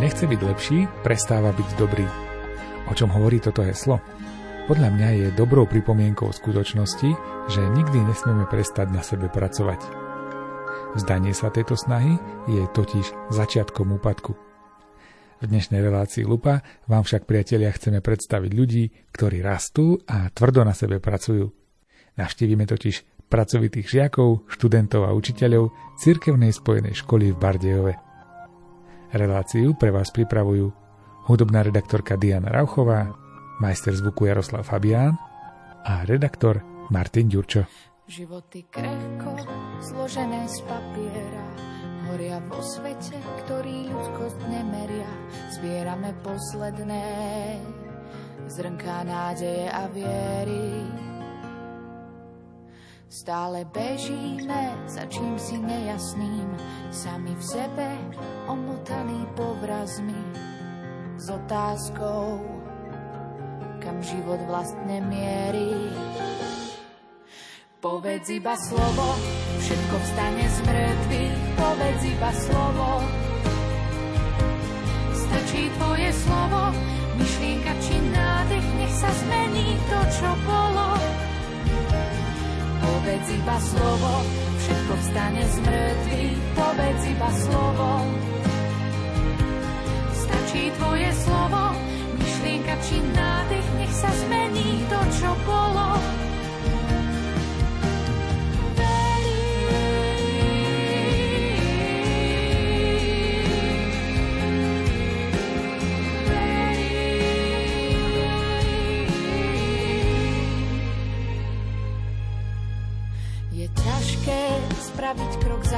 Nechce byť lepší, prestáva byť dobrý. O čom hovorí toto heslo? Podľa mňa je dobrou pripomienkou skutočnosti, že nikdy nesmieme prestať na sebe pracovať. Vzdanie sa tejto snahy je totiž začiatkom úpadku. V dnešnej relácii Lupa vám však, priatelia, chceme predstaviť ľudí, ktorí rastú a tvrdo na sebe pracujú. Navštívime totiž pracovitých žiakov, študentov a učiteľov Cirkevnej spojenej školy v Bardejove. Reláciu pre vás pripravujú hudobná redaktorka Diana Rauchová, majster zvuku Jaroslav Fabián a redaktor Martin Ďurčo. Životy krehko, zložené z papiera, horia vo svete, ktorý ľudskosť nemeria. Zbierame posledné zrnká nádeje a viery. Stále bežíme za čím si nejasným, sami v sebe omotaný povrazmi s otázkou, kam život vlastne mierí. Povedz iba slovo, všetko vstane z mŕtvych, povedz iba slovo. Stačí tvoje slovo, myšlienka či nádych, nech sa zmení to, čo bolo povedz iba slovo, všetko vstane z mŕtvych, povedz iba slovo.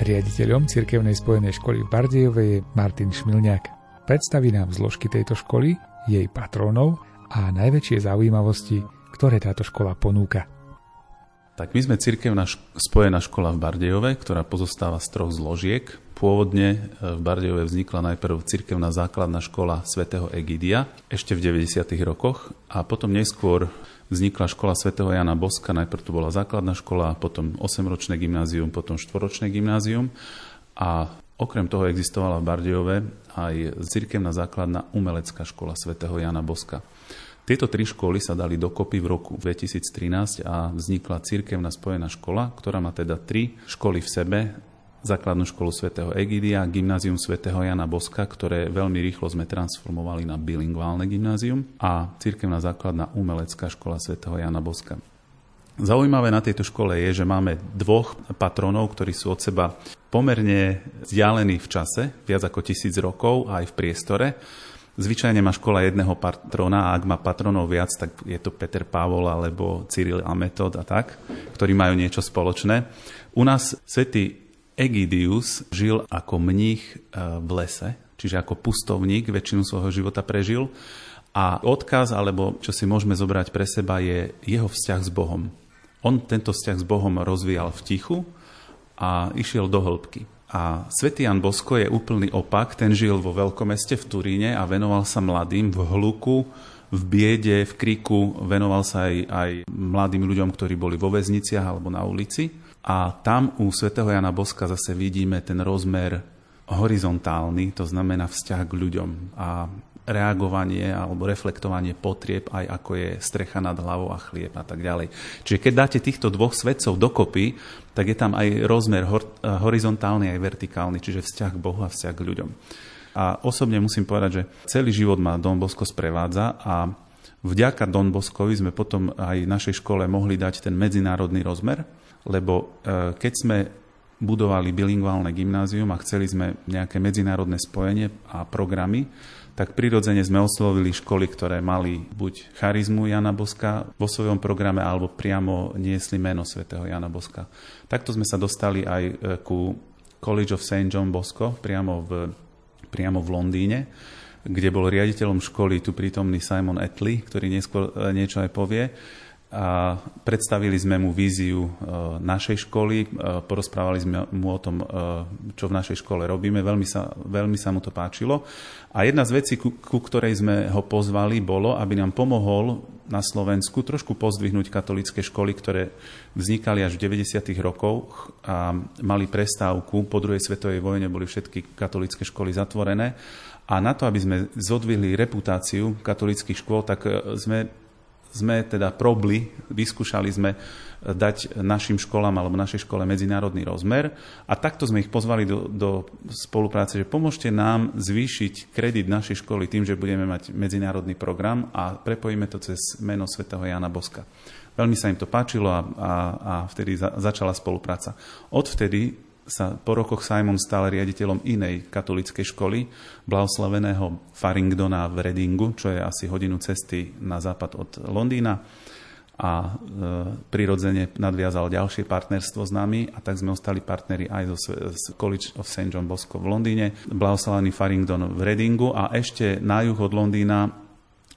Riaditeľom Cirkevnej spojenej školy v Bardejove je Martin Šmilňák. Predstaví nám zložky tejto školy, jej patrónov a najväčšie zaujímavosti, ktoré táto škola ponúka. Tak my sme cirkevná spojená škola v Bardejove, ktorá pozostáva z troch zložiek. Pôvodne e, v Bardejove vznikla najprv cirkevná základná škola svätého Egidia ešte v 90. rokoch a potom neskôr vznikla škola svätého Jana Boska, najprv to bola základná škola, potom 8-ročné gymnázium, potom 4-ročné gymnázium. A okrem toho existovala v Bardejove aj cirkevná základná umelecká škola svätého Jana Boska. Tieto tri školy sa dali dokopy v roku 2013 a vznikla cirkevná spojená škola, ktorá má teda tri školy v sebe, základnú školu svätého Egidia, gymnázium svätého Jana Boska, ktoré veľmi rýchlo sme transformovali na bilingválne gymnázium a cirkevná základná umelecká škola svätého Jana Boska. Zaujímavé na tejto škole je, že máme dvoch patronov, ktorí sú od seba pomerne vzdialení v čase, viac ako tisíc rokov aj v priestore. Zvyčajne má škola jedného patrona a ak má patronov viac, tak je to Peter Pavol alebo Cyril a Metod a tak, ktorí majú niečo spoločné. U nás svätý Egidius žil ako mních e, v lese, čiže ako pustovník, väčšinu svojho života prežil. A odkaz, alebo čo si môžeme zobrať pre seba, je jeho vzťah s Bohom. On tento vzťah s Bohom rozvíjal v tichu a išiel do hĺbky. A svätý Jan Bosko je úplný opak, ten žil vo veľkomeste v Turíne a venoval sa mladým v hluku v biede, v kriku, venoval sa aj, aj mladým ľuďom, ktorí boli vo väzniciach alebo na ulici. A tam u svätého Jana Boska zase vidíme ten rozmer horizontálny, to znamená vzťah k ľuďom a reagovanie alebo reflektovanie potrieb, aj ako je strecha nad hlavou a chlieb a tak ďalej. Čiže keď dáte týchto dvoch svetcov dokopy, tak je tam aj rozmer horizontálny aj vertikálny, čiže vzťah k Bohu a vzťah k ľuďom. A osobne musím povedať, že celý život ma Don Bosco sprevádza a vďaka Don Boskovi sme potom aj v našej škole mohli dať ten medzinárodný rozmer, lebo e, keď sme budovali bilingválne gymnázium a chceli sme nejaké medzinárodné spojenie a programy, tak prirodzene sme oslovili školy, ktoré mali buď charizmu Jana Boska vo svojom programe, alebo priamo niesli meno svätého Jana Boska. Takto sme sa dostali aj e, ku College of St. John Bosco, priamo v priamo v Londýne, kde bol riaditeľom školy tu prítomný Simon Etley, ktorý neskôr e, niečo aj povie. A predstavili sme mu víziu e, našej školy, e, porozprávali sme mu o tom, čo v našej škole robíme, veľmi sa, veľmi sa mu to páčilo. A jedna z vecí, ku, ku ktorej sme ho pozvali, bolo, aby nám pomohol na Slovensku trošku pozdvihnúť katolické školy, ktoré vznikali až v 90. rokoch a mali prestávku. Po druhej svetovej vojne boli všetky katolické školy zatvorené. A na to, aby sme zodvihli reputáciu katolických škôl, tak e, sme sme teda probli, vyskúšali sme dať našim školám alebo našej škole medzinárodný rozmer a takto sme ich pozvali do, do spolupráce, že pomôžte nám zvýšiť kredit našej školy tým, že budeme mať medzinárodný program a prepojíme to cez meno svätého Jana Boska. Veľmi sa im to páčilo a, a, a vtedy za, začala spolupráca. Odvtedy sa po rokoch Simon stal riaditeľom inej katolickej školy, blahoslaveného Faringdona v Redingu, čo je asi hodinu cesty na západ od Londýna a e, prirodzene nadviazal ďalšie partnerstvo s nami a tak sme ostali partneri aj zo College of St. John Bosco v Londýne, blahoslavený Faringdon v Redingu a ešte na juh od Londýna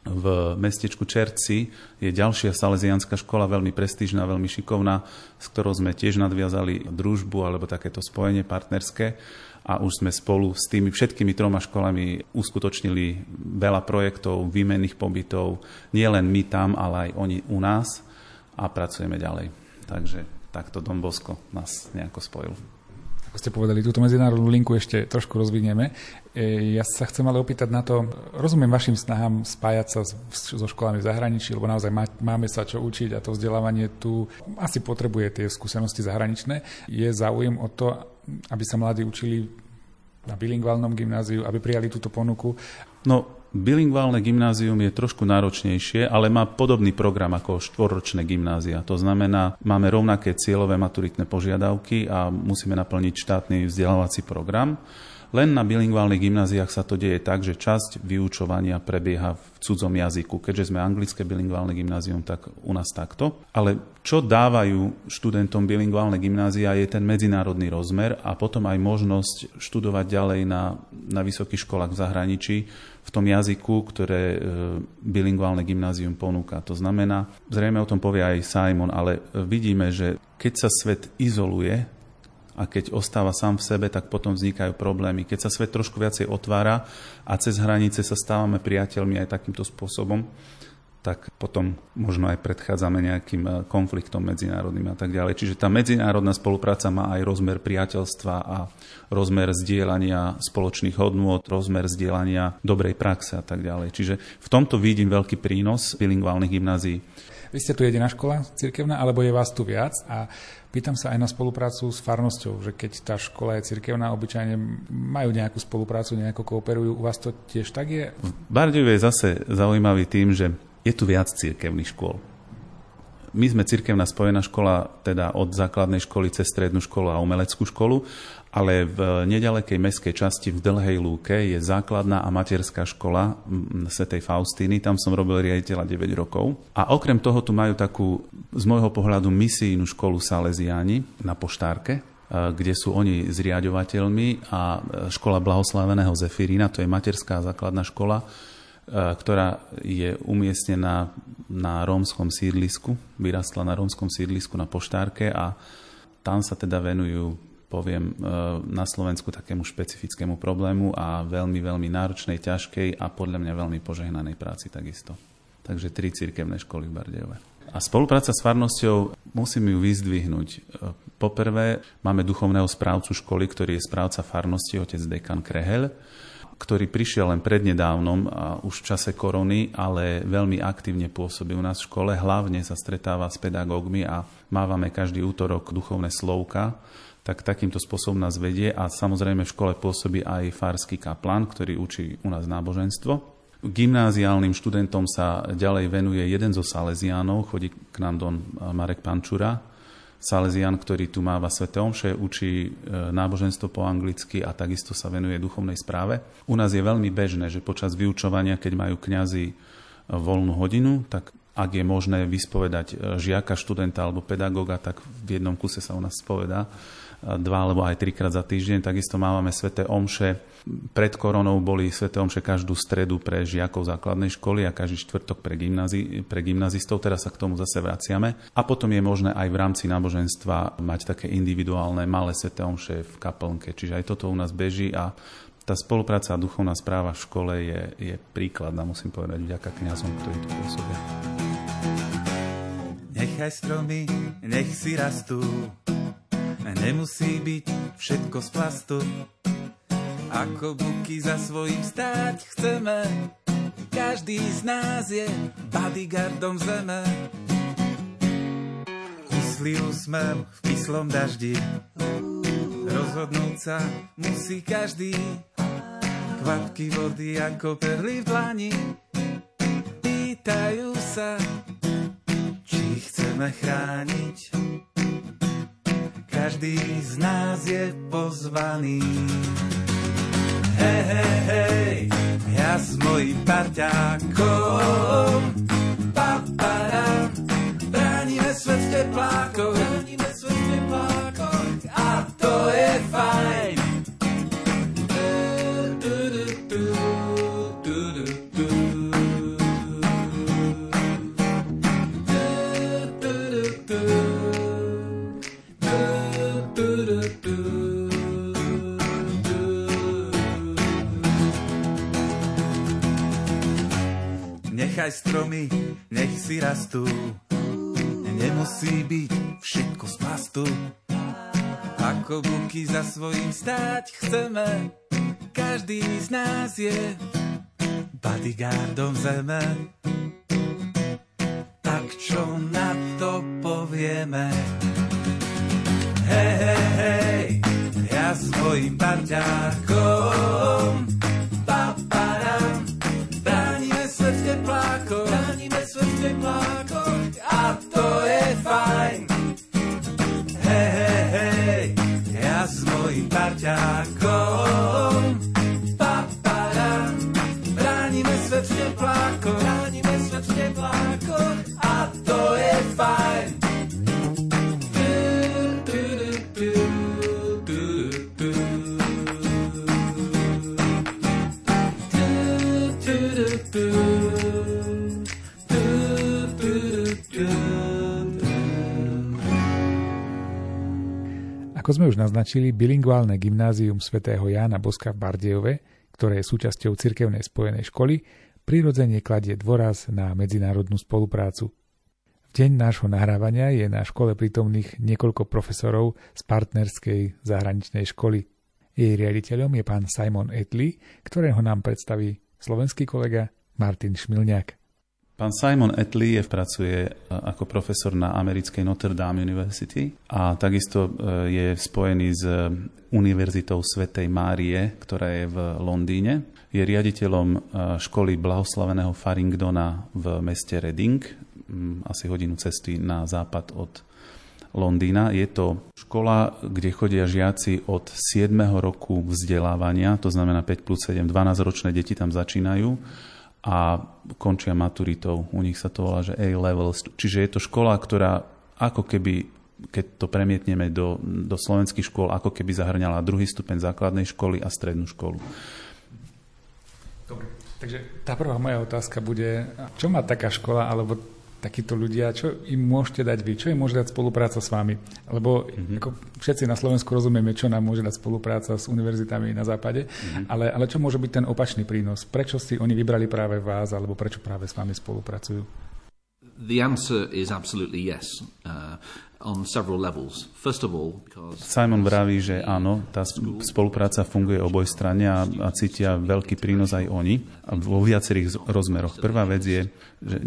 v mestečku Čerci je ďalšia salesianská škola, veľmi prestížna, veľmi šikovná, s ktorou sme tiež nadviazali družbu alebo takéto spojenie partnerské. A už sme spolu s tými všetkými troma školami uskutočnili veľa projektov, výmenných pobytov, nie len my tam, ale aj oni u nás. A pracujeme ďalej. Takže takto Don Bosco nás nejako spojil ako ste povedali, túto medzinárodnú linku ešte trošku rozvinieme. E, ja sa chcem ale opýtať na to, rozumiem vašim snahám spájať sa so školami v zahraničí, lebo naozaj máme sa čo učiť a to vzdelávanie tu asi potrebuje tie skúsenosti zahraničné. Je záujem o to, aby sa mladí učili na bilingválnom gymnáziu, aby prijali túto ponuku? No, Bilingválne gymnázium je trošku náročnejšie, ale má podobný program ako štvorročné gymnázia. To znamená, máme rovnaké cieľové maturitné požiadavky a musíme naplniť štátny vzdelávací program. Len na bilingválnych gymnáziách sa to deje tak, že časť vyučovania prebieha v cudzom jazyku. Keďže sme anglické bilingválne gymnázium, tak u nás takto. Ale čo dávajú študentom bilingválne gymnázia je ten medzinárodný rozmer a potom aj možnosť študovať ďalej na, na vysokých školách v zahraničí v tom jazyku, ktoré e, bilingválne gymnázium ponúka. To znamená, zrejme o tom povie aj Simon, ale vidíme, že keď sa svet izoluje, a keď ostáva sám v sebe, tak potom vznikajú problémy. Keď sa svet trošku viacej otvára a cez hranice sa stávame priateľmi aj takýmto spôsobom, tak potom možno aj predchádzame nejakým eh, konfliktom medzinárodným a tak ďalej. Čiže tá medzinárodná spolupráca má aj rozmer priateľstva a rozmer zdieľania spoločných hodnôt, rozmer zdieľania dobrej praxe a tak ďalej. Čiže v tomto vidím veľký prínos bilingválnych gymnázií. Vy ste tu jediná škola cirkevná, alebo je vás tu viac? A pýtam sa aj na spoluprácu s farnosťou, že keď tá škola je cirkevná, obyčajne majú nejakú spoluprácu, nejako kooperujú. U vás to tiež tak je? V Bardiu je zase zaujímavý tým, že je tu viac cirkevných škôl. My sme cirkevná spojená škola, teda od základnej školy cez strednú školu a umeleckú školu ale v nedalekej meskej časti v Dlhej Lúke je základná a materská škola Svetej Faustíny. Tam som robil riaditeľa 9 rokov. A okrem toho tu majú takú, z môjho pohľadu, misijnú školu Salesiáni na Poštárke, kde sú oni zriadovateľmi a škola blahoslaveného Zefírína, to je materská základná škola, ktorá je umiestnená na rómskom sídlisku, vyrastla na rómskom sídlisku na Poštárke a tam sa teda venujú poviem, e, na Slovensku takému špecifickému problému a veľmi, veľmi náročnej, ťažkej a podľa mňa veľmi požehnanej práci takisto. takže tri cirkevné školy v Bardejove. A spolupráca s farnosťou, musím ju vyzdvihnúť. Poprvé, máme duchovného správcu školy, ktorý je správca farnosti, otec dekan Krehel, ktorý prišiel len prednedávnom, už v čase korony, ale veľmi aktívne pôsobí u nás v škole. Hlavne sa stretáva s pedagógmi a mávame každý útorok duchovné slovka, tak takýmto spôsobom nás vedie a samozrejme v škole pôsobí aj farský kaplan, ktorý učí u nás náboženstvo. Gymnáziálnym študentom sa ďalej venuje jeden zo Salesiánov, chodí k nám don Marek Pančura, Salesian, ktorý tu máva Svete Omše, učí e, náboženstvo po anglicky a takisto sa venuje duchovnej správe. U nás je veľmi bežné, že počas vyučovania, keď majú kňazi e, voľnú hodinu, tak ak je možné vyspovedať e, žiaka, študenta alebo pedagóga, tak v jednom kuse sa u nás spovedá dva alebo aj trikrát za týždeň. Takisto máme sveté omše. Pred koronou boli sveté omše každú stredu pre žiakov základnej školy a každý štvrtok pre, gymnazi- pre gymnazistov. Teraz sa k tomu zase vraciame. A potom je možné aj v rámci náboženstva mať také individuálne malé sveté omše v kaplnke. Čiže aj toto u nás beží a tá spolupráca a duchovná správa v škole je, je príkladná, musím povedať, vďaka kňazom, ktorí tu pôsobia. Nechaj stromy, nech si rastú, Nemusí byť všetko z plastu, ako buky za svojím stáť chceme. Každý z nás je bodyguardom zeme. Kyslý úsmev v kyslom daždi, rozhodnúť sa musí každý. Kvapky vody ako perly v dlani, pýtajú sa, či chceme chrániť každý z nás je pozvaný. Hej, hej, hej, ja s mojím parťákom, papara, bránime svet v teplákoch, bránime svet v a to je fajn. Nechaj stromy, nech si rastú. Nemusí byť všetko z plastu. Ako buky za svojím stáť chceme, každý z nás je bodyguardom zeme. Tak čo na to povieme? Hej, hej, hej, ja s mojím parťákom sme už naznačili, bilinguálne gymnázium svätého Jána Boska v Bardejove, ktoré je súčasťou cirkevnej spojenej školy, prirodzene kladie dôraz na medzinárodnú spoluprácu. V deň nášho nahrávania je na škole prítomných niekoľko profesorov z partnerskej zahraničnej školy. Jej riaditeľom je pán Simon Etli, ktorého nám predstaví slovenský kolega Martin Šmilňák. Pán Simon Etley pracuje e, ako profesor na americkej Notre Dame University a takisto e, je spojený s Univerzitou Svetej Márie, ktorá je v Londýne. Je riaditeľom e, školy blahoslaveného Faringdona v meste Reading, asi hodinu cesty na západ od Londýna. Je to škola, kde chodia žiaci od 7. roku vzdelávania, to znamená 5 plus 7, 12 ročné deti tam začínajú a končia maturitou. U nich sa to volá, že A-levels. Čiže je to škola, ktorá ako keby, keď to premietneme do, do slovenských škôl, ako keby zahrňala druhý stupeň základnej školy a strednú školu. Dobre. Takže tá prvá moja otázka bude, čo má taká škola, alebo takíto ľudia, čo im môžete dať vy, čo im môže dať spolupráca s vami? Lebo mm-hmm. ako všetci na Slovensku rozumieme, čo nám môže dať spolupráca s univerzitami na západe, mm-hmm. ale, ale čo môže byť ten opačný prínos? Prečo si oni vybrali práve vás, alebo prečo práve s vami spolupracujú? The answer is absolutely yes. Uh, Simon vraví, že áno, tá spolupráca funguje oboj strane a, a cítia veľký prínos aj oni a vo viacerých rozmeroch. Prvá vec je, že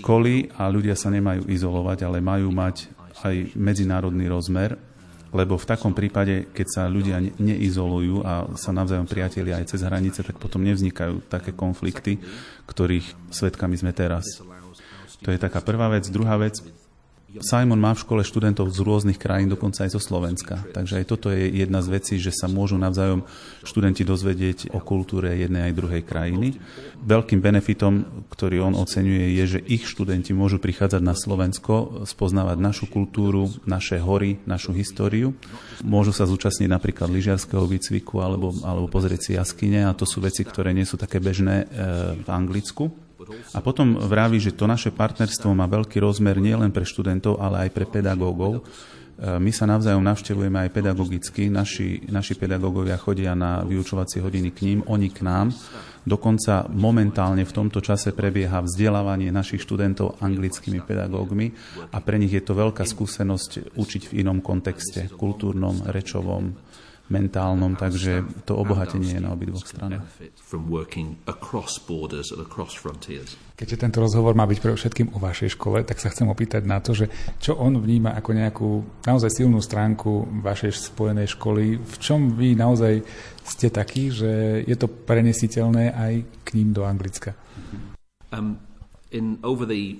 školy a ľudia sa nemajú izolovať, ale majú mať aj medzinárodný rozmer, lebo v takom prípade, keď sa ľudia neizolujú a sa navzájom priatelia aj cez hranice, tak potom nevznikajú také konflikty, ktorých svetkami sme teraz. To je taká prvá vec. Druhá vec, Simon má v škole študentov z rôznych krajín, dokonca aj zo Slovenska. Takže aj toto je jedna z vecí, že sa môžu navzájom študenti dozvedieť o kultúre jednej aj druhej krajiny. Veľkým benefitom, ktorý on oceňuje, je, že ich študenti môžu prichádzať na Slovensko, spoznávať našu kultúru, naše hory, našu históriu. Môžu sa zúčastniť napríklad lyžiarského výcviku alebo, alebo pozrieť si jaskyne a to sú veci, ktoré nie sú také bežné e, v Anglicku. A potom vraví, že to naše partnerstvo má veľký rozmer nielen pre študentov, ale aj pre pedagógov. E, my sa navzájom navštevujeme aj pedagogicky. Naši, naši pedagógovia chodia na vyučovacie hodiny k ním, oni k nám. Dokonca momentálne v tomto čase prebieha vzdelávanie našich študentov anglickými pedagógmi a pre nich je to veľká skúsenosť učiť v inom kontexte, kultúrnom, rečovom, mentálnom, takže to obohatenie je na obidvoch stranách. Keďže tento rozhovor má byť pre všetkým o vašej škole, tak sa chcem opýtať na to, že čo on vníma ako nejakú naozaj silnú stránku vašej spojenej školy, v čom vy naozaj ste takí, že je to prenesiteľné aj k ním do Anglicka? Um, in over the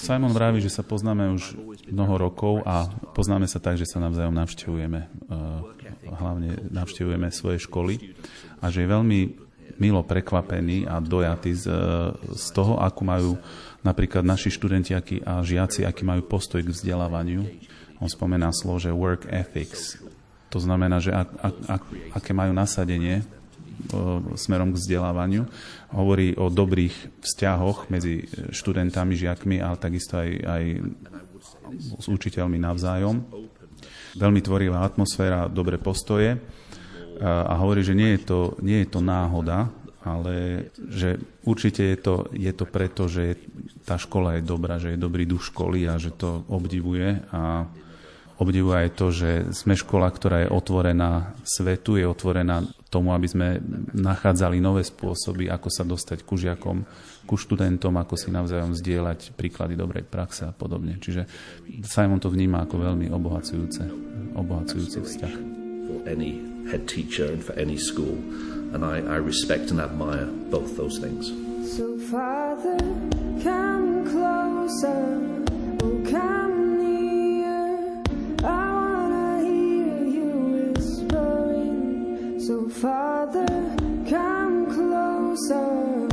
Simon vraví, že sa poznáme už mnoho rokov a poznáme sa tak, že sa navzájom navštevujeme. Eh, hlavne navštevujeme svoje školy a že je veľmi milo prekvapený a dojatý z, z toho, ako majú napríklad naši študenti aký, a žiaci, aký majú postoj k vzdelávaniu. On spomená slovo, že work ethics. To znamená, že ak, ak, ak, aké majú nasadenie smerom k vzdelávaniu. Hovorí o dobrých vzťahoch medzi študentami, žiakmi, ale takisto aj, aj s učiteľmi navzájom. Veľmi tvorivá atmosféra, dobré postoje a hovorí, že nie je to, nie je to náhoda, ale že určite je to, je to preto, že tá škola je dobrá, že je dobrý duch školy a že to obdivuje a obdivuje aj to, že sme škola, ktorá je otvorená svetu, je otvorená tomu, aby sme nachádzali nové spôsoby, ako sa dostať ku žiakom, ku študentom, ako si navzájom zdieľať príklady dobrej praxe a podobne. Čiže Simon to vníma ako veľmi obohacujúce, obohacujúci vzťah. any head teacher and for any school. And I, I respect and admire both those things. So Father, come closer, oh come So, Father, come closer.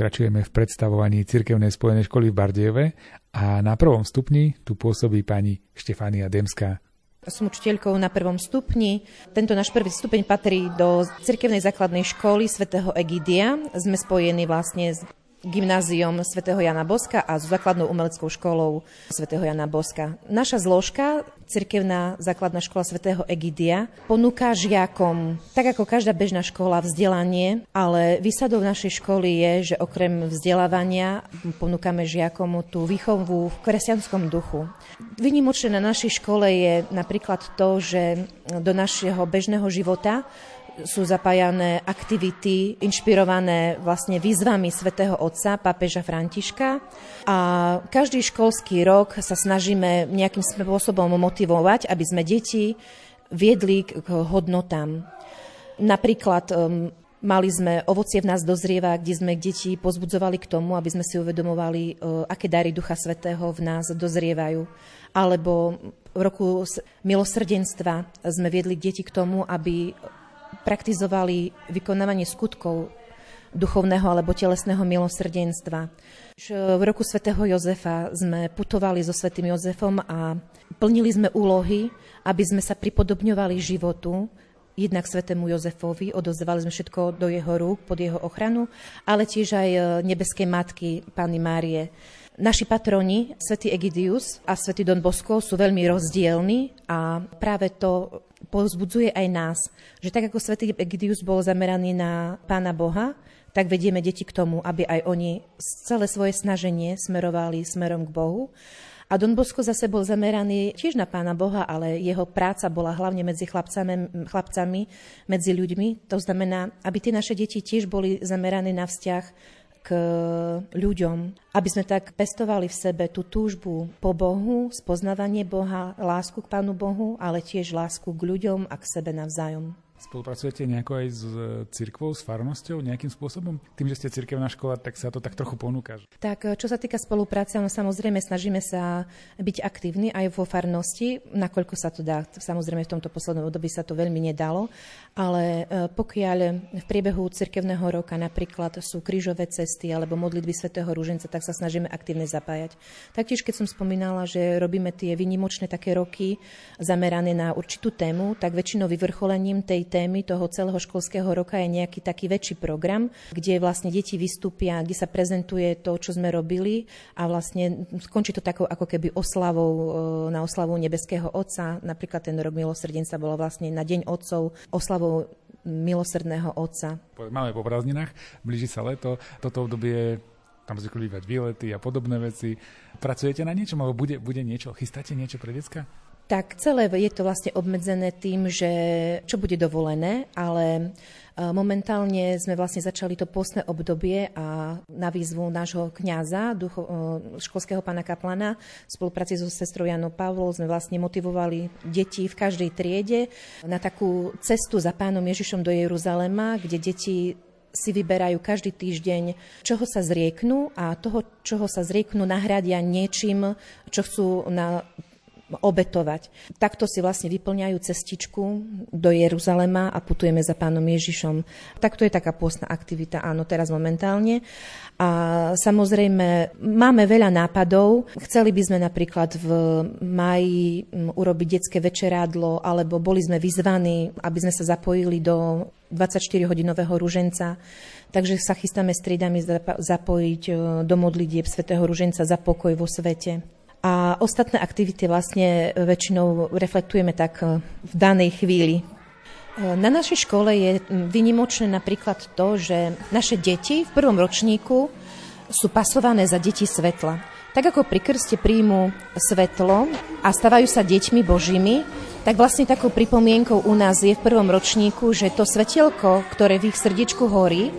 Pokračujeme v predstavovaní Cirkevnej spojenej školy v Bardejove a na prvom stupni tu pôsobí pani Štefánia Demská. Som učiteľkou na prvom stupni. Tento náš prvý stupeň patrí do Cirkevnej základnej školy svätého Egidia. Sme spojení vlastne s gymnáziom svätého Jana Boska a s základnou umeleckou školou svätého Jana Boska. Naša zložka, cirkevná základná škola svätého Egidia, ponúka žiakom, tak ako každá bežná škola, vzdelanie, ale výsadou našej školy je, že okrem vzdelávania ponúkame žiakom tú výchovu v kresťanskom duchu. Vynimočné na našej škole je napríklad to, že do našeho bežného života sú zapájané aktivity inšpirované vlastne výzvami svätého Otca, pápeža Františka. A každý školský rok sa snažíme nejakým spôsobom motivovať, aby sme deti viedli k hodnotám. Napríklad um, mali sme Ovocie v nás dozrieva, kde sme deti pozbudzovali k tomu, aby sme si uvedomovali, uh, aké dary Ducha Svetého v nás dozrievajú. Alebo v roku milosrdenstva sme viedli deti k tomu, aby praktizovali vykonávanie skutkov duchovného alebo telesného milosrdenstva. V roku svätého Jozefa sme putovali so svätým Jozefom a plnili sme úlohy, aby sme sa pripodobňovali životu, jednak svetému Jozefovi, odozvali sme všetko do jeho rúk, pod jeho ochranu, ale tiež aj e, nebeskej matky, Pány Márie. Naši patroni, svätý Egidius a svätý Don Bosco, sú veľmi rozdielni a práve to pozbudzuje aj nás, že tak ako svätý Egidius bol zameraný na Pána Boha, tak vedieme deti k tomu, aby aj oni celé svoje snaženie smerovali smerom k Bohu. A Don Bosco zase bol zameraný tiež na Pána Boha, ale jeho práca bola hlavne medzi chlapcami, chlapcami medzi ľuďmi. To znamená, aby tie naše deti tiež boli zamerané na vzťah k ľuďom, aby sme tak pestovali v sebe tú túžbu po Bohu, spoznávanie Boha, lásku k Pánu Bohu, ale tiež lásku k ľuďom a k sebe navzájom. Spolupracujete nejako aj s cirkvou, s farnosťou nejakým spôsobom? Tým, že ste cirkevná škola, tak sa to tak trochu ponúka. Tak čo sa týka spolupráce, no samozrejme snažíme sa byť aktívni aj vo farnosti, nakoľko sa to dá. Samozrejme v tomto poslednom období sa to veľmi nedalo, ale e, pokiaľ v priebehu cirkevného roka napríklad sú krížové cesty alebo modlitby svätého Rúženca, tak sa snažíme aktívne zapájať. Taktiež, keď som spomínala, že robíme tie vynimočné také roky zamerané na určitú tému, tak väčšinou vyvrcholením tej témy toho celého školského roka je nejaký taký väčší program, kde vlastne deti vystúpia, kde sa prezentuje to, čo sme robili a vlastne skončí to takou ako keby oslavou e, na oslavu nebeského Otca. Napríklad ten rok milosrdenca bolo vlastne na Deň Otcov oslavou milosrdného Otca. Máme po prázdninách, blíži sa leto, toto obdobie tam zvykli výlety a podobné veci. Pracujete na niečom, alebo bude, bude niečo, chystáte niečo pre decka? Tak celé je to vlastne obmedzené tým, že čo bude dovolené, ale e, momentálne sme vlastne začali to postné obdobie a na výzvu nášho kňaza, ducho, e, školského pána Kaplana, v spolupráci so sestrou Janou Pavlou sme vlastne motivovali deti v každej triede na takú cestu za pánom Ježišom do Jeruzalema, kde deti si vyberajú každý týždeň, čoho sa zrieknú a toho, čoho sa zrieknú, nahradia niečím, čo chcú na obetovať. Takto si vlastne vyplňajú cestičku do Jeruzalema a putujeme za pánom Ježišom. Takto je taká pôstna aktivita, áno, teraz momentálne. A samozrejme, máme veľa nápadov. Chceli by sme napríklad v maji urobiť detské večerádlo, alebo boli sme vyzvaní, aby sme sa zapojili do 24-hodinového ruženca. Takže sa chystáme s triedami zapojiť e, do modlitieb svätého ruženca za pokoj vo svete a ostatné aktivity vlastne väčšinou reflektujeme tak e, v danej chvíli. E, na našej škole je vynimočné napríklad to, že naše deti v prvom ročníku sú pasované za deti svetla. Tak ako pri krste príjmu svetlo a stavajú sa deťmi božími, tak vlastne takou pripomienkou u nás je v prvom ročníku, že to svetelko, ktoré v ich srdiečku horí,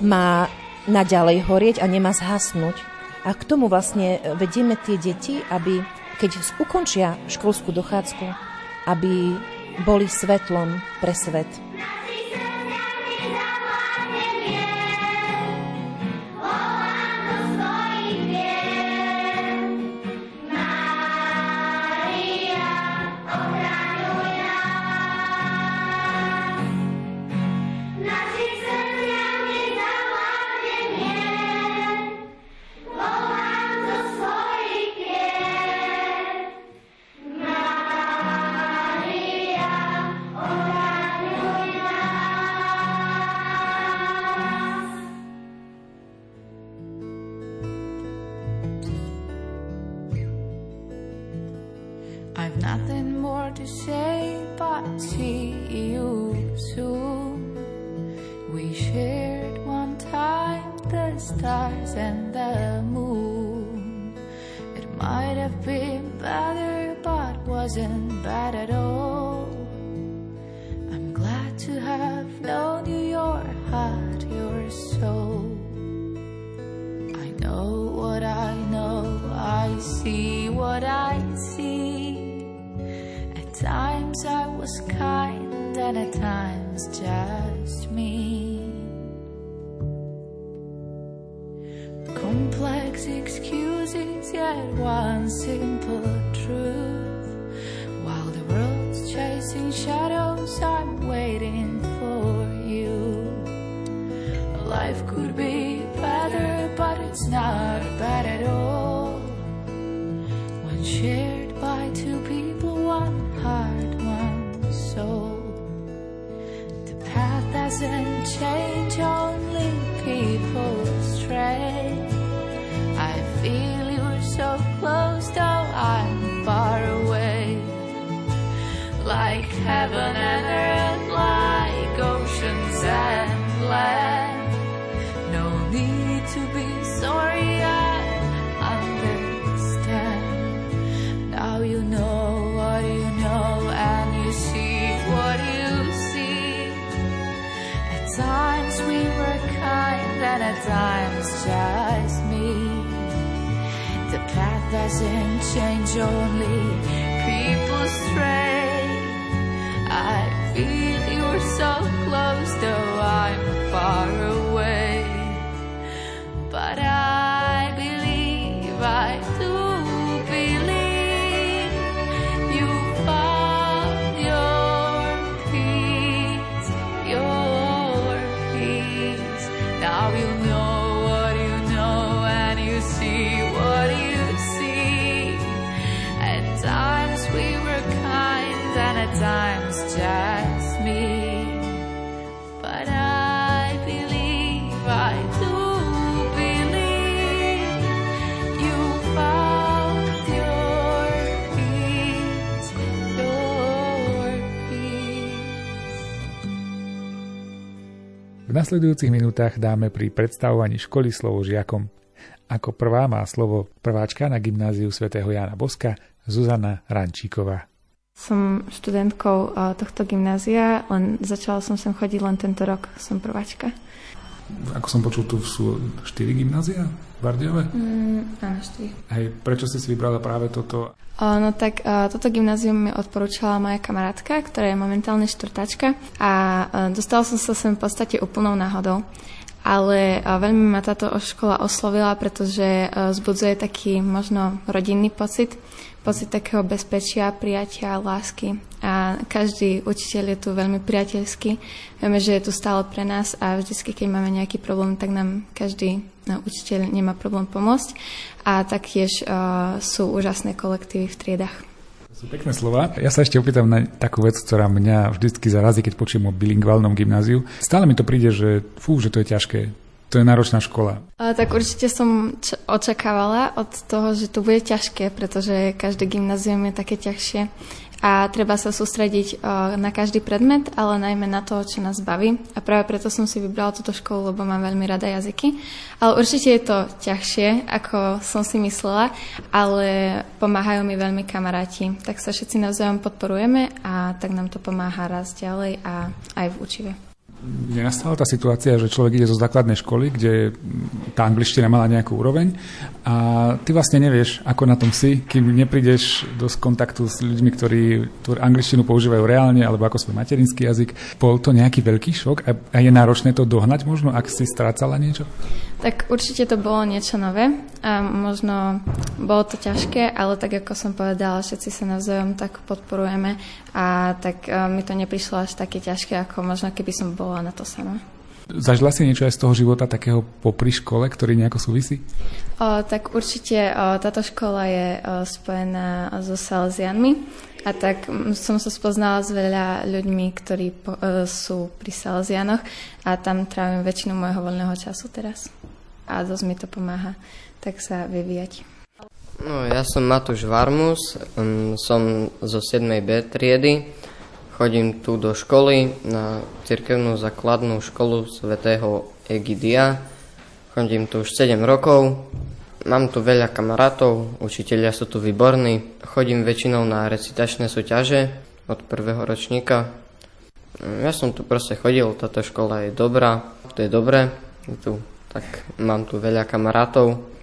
má naďalej horieť a nemá zhasnúť. A k tomu vlastne vedieme tie deti, aby keď ukončia školskú dochádzku, aby boli svetlom pre svet. Complex excuses, yet one simple truth. Doesn't change, only people stray. V nasledujúcich minútach dáme pri predstavovaní školy slovo žiakom. Ako prvá má slovo prváčka na gymnáziu svätého Jana Boska Zuzana Rančíková. Som študentkou eh, tohto gymnázia, len začala som sem chodiť len tento rok, som prváčka. Ako som počul, tu sú 4 gymnázia Bardiove? Mm, áno. Hej, prečo si si vybrala práve toto? O, no tak o, toto gymnázium mi odporúčala moja kamarátka, ktorá je momentálne štvrtačka a o, dostala som sa sem v podstate úplnou náhodou. Ale veľmi ma táto škola oslovila, pretože o, zbudzuje taký možno rodinný pocit, pocit takého bezpečia, prijatia, lásky. A každý učiteľ je tu veľmi priateľský. Vieme, že je tu stále pre nás a vždycky, keď máme nejaký problém, tak nám každý no, učiteľ nemá problém pomôcť. A taktiež uh, sú úžasné kolektívy v triedach. Sú pekné slova. Ja sa ešte opýtam na takú vec, ktorá mňa vždycky zarazí, keď počujem o bilingválnom gymnáziu. Stále mi to príde, že fú, že to je ťažké. To je náročná škola. A, tak určite som č- očakávala od toho, že to bude ťažké, pretože každé gymnázium je také ťažšie a treba sa sústrediť uh, na každý predmet, ale najmä na to, čo nás baví. A práve preto som si vybrala túto školu, lebo mám veľmi rada jazyky. Ale určite je to ťažšie, ako som si myslela, ale pomáhajú mi veľmi kamaráti. Tak sa všetci navzájom podporujeme a tak nám to pomáha raz ďalej a aj v učive. Nenastala tá situácia, že človek ide zo základnej školy, kde tá angličtina mala nejakú úroveň a ty vlastne nevieš, ako na tom si, kým neprídeš do kontaktu s ľuďmi, ktorí tú angličtinu používajú reálne alebo ako svoj materinský jazyk. Bol to nejaký veľký šok a je náročné to dohnať možno, ak si strácala niečo? Tak určite to bolo niečo nové a možno bolo to ťažké, ale tak ako som povedala, všetci sa navzájom tak podporujeme a tak mi to neprišlo až také ťažké, ako možno keby som bola na to sama. Zažila si niečo aj z toho života takého popri škole, ktorý nejako súvisí? O, tak určite o, táto škola je o, spojená so Salesianmi a tak som sa spoznala s veľa ľuďmi, ktorí po, o, sú pri Salesianoch a tam trávim väčšinu môjho voľného času teraz. A dosť mi to pomáha tak sa vyvíjať. No, ja som Matúš Varmus, som zo 7. B triedy. Chodím tu do školy na cirkevnú základnú školu svätého Egidia. Chodím tu už 7 rokov. Mám tu veľa kamarátov, učiteľia sú tu výborní. Chodím väčšinou na recitačné súťaže od prvého ročníka. Ja som tu proste chodil, táto škola je dobrá, to je dobré. Tu, tak mám tu veľa kamarátov,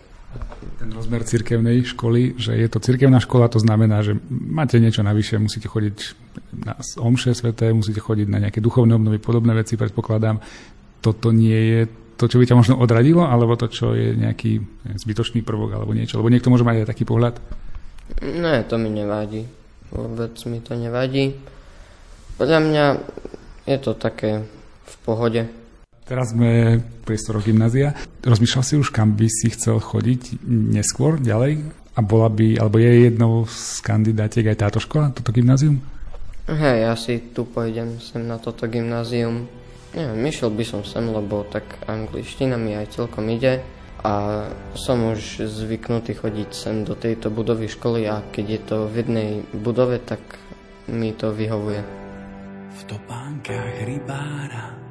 ten rozmer cirkevnej školy, že je to cirkevná škola, to znamená, že máte niečo navyše, musíte chodiť na omše sveté, musíte chodiť na nejaké duchovné obnovy, podobné veci, predpokladám. Toto nie je to, čo by ťa možno odradilo, alebo to, čo je nejaký zbytočný prvok, alebo niečo. Lebo niekto môže mať aj taký pohľad. Ne, to mi nevadí. Vôbec mi to nevadí. Podľa mňa je to také v pohode. Teraz sme priestoroch gymnázia. Rozmýšľal si už, kam by si chcel chodiť neskôr, ďalej? A bola by, alebo je jednou z kandidátiek aj táto škola, toto gymnázium? Hej, ja si tu pôjdem sem na toto gymnázium. Neviem, myšiel by som sem, lebo tak angličtina mi aj celkom ide a som už zvyknutý chodiť sem do tejto budovy školy a keď je to v jednej budove, tak mi to vyhovuje. V topánkach rybára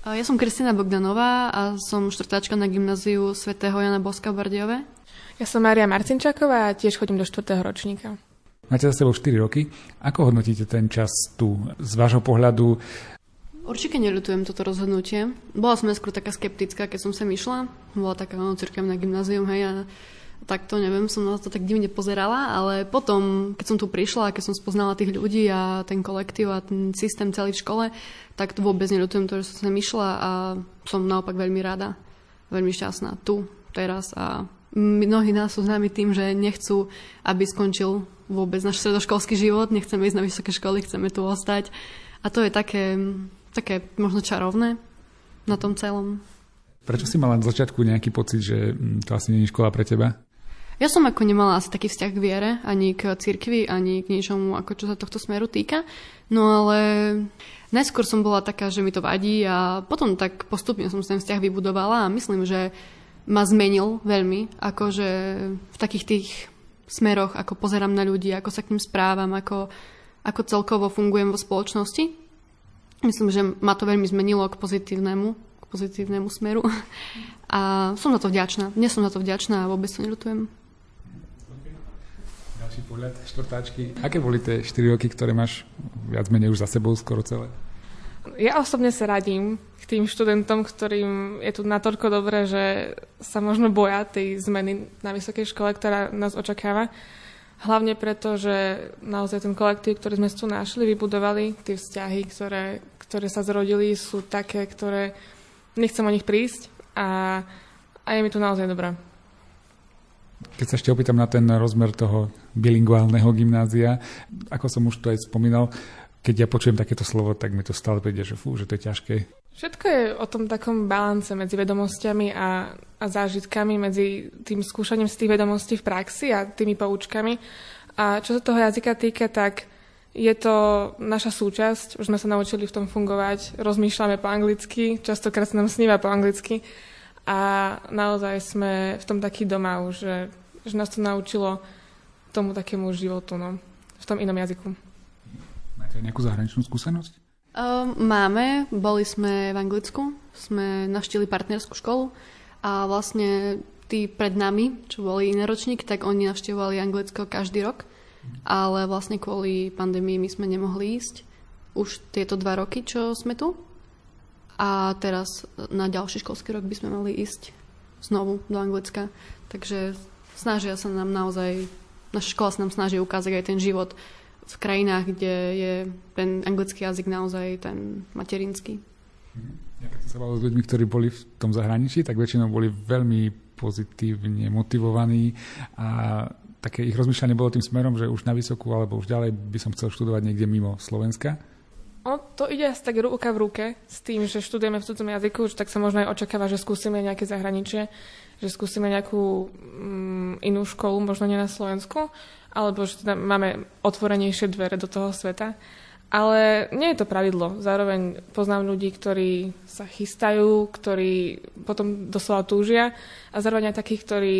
Ja som Kristina Bogdanová a som štvrtáčka na gymnáziu svätého Jana Boska v Bardiove. Ja som Mária Marcinčáková a tiež chodím do 4. ročníka. Máte za sebou 4 roky. Ako hodnotíte ten čas tu z vášho pohľadu? Určite neľutujem toto rozhodnutie. Bola som skôr taká skeptická, keď som sem išla. Bola taká no, cirkevná gymnázium, hej, a tak to neviem, som na to tak divne pozerala, ale potom, keď som tu prišla, keď som spoznala tých ľudí a ten kolektív a ten systém celý v škole, tak to vôbec neľutujem to, že som sem išla a som naopak veľmi rada, veľmi šťastná tu, teraz a mnohí nás sú známi tým, že nechcú, aby skončil vôbec náš stredoškolský život, nechceme ísť na vysoké školy, chceme tu ostať a to je také, také možno čarovné na tom celom. Prečo si mala na začiatku nejaký pocit, že mm, to asi nie je škola pre teba? Ja som ako nemala asi taký vzťah k viere, ani k cirkvi, ani k niečomu, ako čo sa tohto smeru týka. No ale najskôr som bola taká, že mi to vadí a potom tak postupne som ten vzťah vybudovala a myslím, že ma zmenil veľmi, akože v takých tých smeroch, ako pozerám na ľudí, ako sa k ním správam, ako, ako celkovo fungujem vo spoločnosti. Myslím, že ma to veľmi zmenilo k pozitívnemu, k pozitívnemu smeru. A som za to vďačná. Dnes som za to vďačná a vôbec to neľutujem. Pohľad, štvrtáčky. Aké boli tie 4 roky, ktoré máš viac menej už za sebou skoro celé? Ja osobne sa radím k tým študentom, ktorým je tu natoľko dobré, že sa možno boja tej zmeny na vysokej škole, ktorá nás očakáva. Hlavne preto, že naozaj ten kolektív, ktorý sme tu našli, vybudovali, tie vzťahy, ktoré, ktoré sa zrodili, sú také, ktoré nechcem o nich prísť a, a je mi tu naozaj dobré. Keď sa ešte opýtam na ten rozmer toho bilingválneho gymnázia, ako som už to aj spomínal, keď ja počujem takéto slovo, tak mi to stále príde, že fú, že to je ťažké. Všetko je o tom takom balance medzi vedomosťami a, a zážitkami, medzi tým skúšaním z tých vedomostí v praxi a tými poučkami. A čo sa toho jazyka týka, tak je to naša súčasť, už sme sa naučili v tom fungovať, rozmýšľame po anglicky, častokrát sa nám sníva po anglicky a naozaj sme v tom taký doma už, že, že nás to naučilo tomu takému životu, no, v tom inom jazyku. Máte nejakú zahraničnú skúsenosť? Um, máme, boli sme v Anglicku, sme navštívili partnerskú školu a vlastne tí pred nami, čo boli iné ročník, tak oni navštívovali Anglicko každý rok, ale vlastne kvôli pandémii my sme nemohli ísť už tieto dva roky, čo sme tu. A teraz na ďalší školský rok by sme mali ísť znovu do Anglicka. Takže snažia sa nám naozaj, naša škola sa nám snaží ukázať aj ten život v krajinách, kde je ten anglický jazyk naozaj ten materinský. Ja keď som sa bavil s ľuďmi, ktorí boli v tom zahraničí, tak väčšinou boli veľmi pozitívne motivovaní a také ich rozmýšľanie bolo tým smerom, že už na vysokú alebo už ďalej by som chcel študovať niekde mimo Slovenska. O, to ide asi tak ruka v ruke s tým, že študujeme v cudzom jazyku, tak sa možno aj očakáva, že skúsime nejaké zahraničie, že skúsime nejakú mm, inú školu, možno nie na Slovensku, alebo že teda máme otvorenejšie dvere do toho sveta. Ale nie je to pravidlo. Zároveň poznám ľudí, ktorí sa chystajú, ktorí potom doslova túžia a zároveň aj takých, ktorí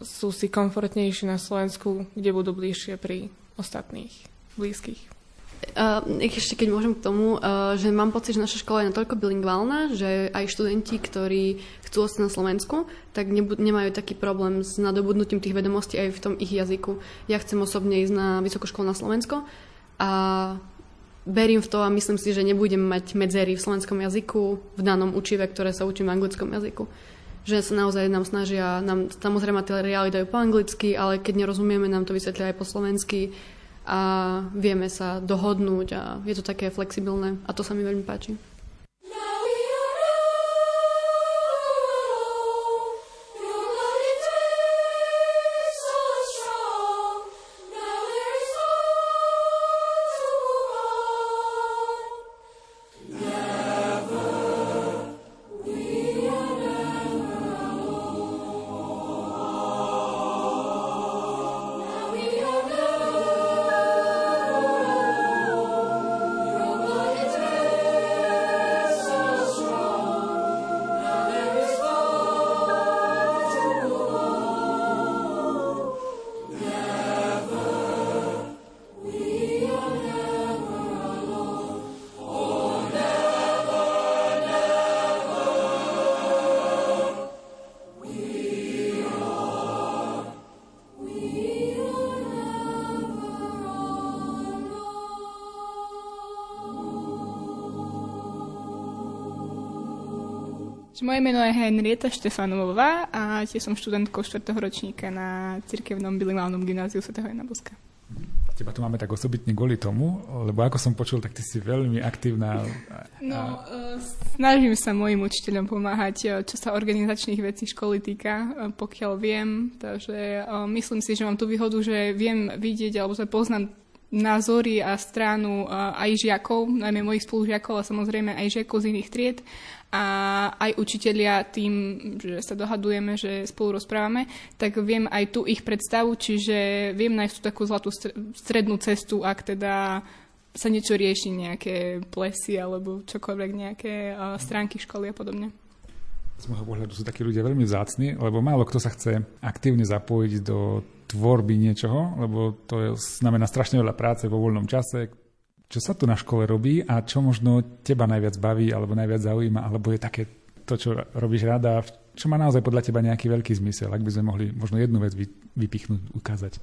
sú si komfortnejší na Slovensku, kde budú bližšie pri ostatných blízkych. Uh, ešte keď môžem k tomu, uh, že mám pocit, že naša škola je natoľko bilingválna, že aj študenti, ktorí chcú ostať na Slovensku, tak nebu- nemajú taký problém s nadobudnutím tých vedomostí aj v tom ich jazyku. Ja chcem osobne ísť na vysokú školu na Slovensko a verím v to a myslím si, že nebudem mať medzery v slovenskom jazyku v danom učive, ktoré sa učím v anglickom jazyku. Že sa naozaj nám snažia, nám samozrejme materiály dajú po anglicky, ale keď nerozumieme, nám to vysvetlia aj po slovensky a vieme sa dohodnúť a je to také flexibilné a to sa mi veľmi páči. Moje meno je Henrieta Štefanová a tiež som študentkou 4. ročníka na Cirkevnom bilingválnom gymnáziu Sv. Jana Boska. Teba tu máme tak osobitne kvôli tomu, lebo ako som počul, tak ty si veľmi aktívna. No, uh, snažím sa mojim učiteľom pomáhať, e, čo sa organizačných vecí školy týka, e, pokiaľ viem. Takže myslím si, že mám tú výhodu, že viem vidieť, alebo sa poznám názory a stranu aj žiakov, najmä mojich spolužiakov a samozrejme aj žiakov z iných tried a aj učitelia tým, že sa dohadujeme, že spolu rozprávame, tak viem aj tu ich predstavu, čiže viem nájsť tú takú zlatú strednú cestu, ak teda sa niečo rieši, nejaké plesy alebo čokoľvek, nejaké stránky školy a podobne. Z môjho pohľadu sú takí ľudia veľmi vzácni, lebo málo kto sa chce aktívne zapojiť do tvorby niečoho, lebo to je, znamená strašne veľa práce vo voľnom čase. Čo sa tu na škole robí a čo možno teba najviac baví alebo najviac zaujíma, alebo je také to, čo robíš rada, čo má naozaj podľa teba nejaký veľký zmysel, ak by sme mohli možno jednu vec vypichnúť, ukázať.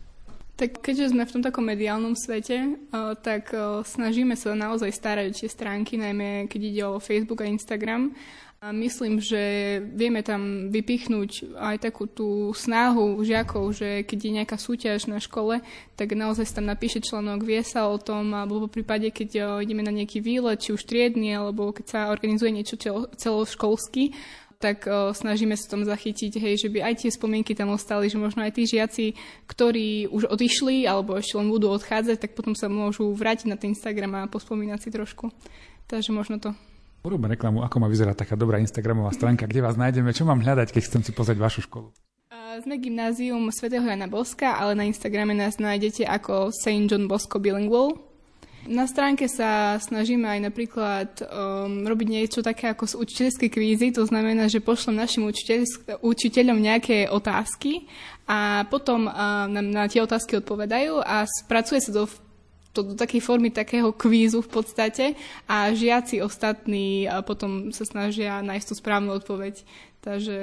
Tak keďže sme v tom takom mediálnom svete, tak snažíme sa naozaj starať tie stránky, najmä keď ide o Facebook a Instagram. A myslím, že vieme tam vypichnúť aj takú tú snahu žiakov, že keď je nejaká súťaž na škole, tak naozaj tam napíše článok, vie sa o tom, alebo v prípade, keď ideme na nejaký výlet, či už triedny, alebo keď sa organizuje niečo celoškolský, tak o, snažíme sa tom zachytiť, hej, že by aj tie spomienky tam ostali, že možno aj tí žiaci, ktorí už odišli alebo ešte len budú odchádzať, tak potom sa môžu vrátiť na ten Instagram a pospomínať si trošku. Takže možno to. Urobme reklamu, ako má vyzerať taká dobrá Instagramová stránka, kde vás nájdeme, čo mám hľadať, keď chcem si pozrieť vašu školu. Sme gymnázium svätého Jana Boska, ale na Instagrame nás nájdete ako St. John Bosco Bilingual. Na stránke sa snažíme aj napríklad um, robiť niečo také ako z učiteľskej kvízy, to znamená, že pošlem našim učiteľ, učiteľom nejaké otázky a potom uh, nám na tie otázky odpovedajú a spracuje sa do to do takej formy takého kvízu v podstate a žiaci ostatní potom sa snažia nájsť tú správnu odpoveď. Takže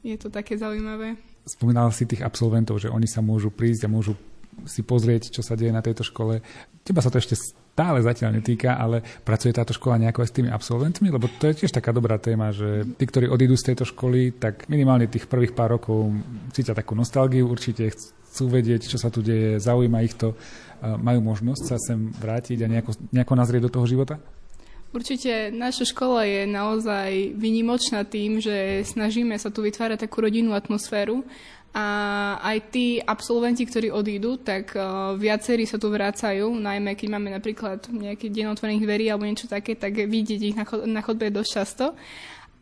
je to také zaujímavé. Spomínal si tých absolventov, že oni sa môžu prísť a môžu si pozrieť, čo sa deje na tejto škole. Teba sa to ešte stále zatiaľ netýka, ale pracuje táto škola nejako aj s tými absolventmi? Lebo to je tiež taká dobrá téma, že tí, ktorí odídu z tejto školy, tak minimálne tých prvých pár rokov cítia takú nostalgiu, určite chcú vedieť, čo sa tu deje, zaujíma ich to, majú možnosť sa sem vrátiť a nejako, nejako nazrieť do toho života? Určite naša škola je naozaj vynimočná tým, že snažíme sa tu vytvárať takú rodinnú atmosféru a aj tí absolventi, ktorí odídu, tak uh, viacerí sa tu vrácajú, najmä keď máme napríklad nejaký deň otvorených dverí alebo niečo také, tak vidieť ich na, chod- na chodbe dosť často.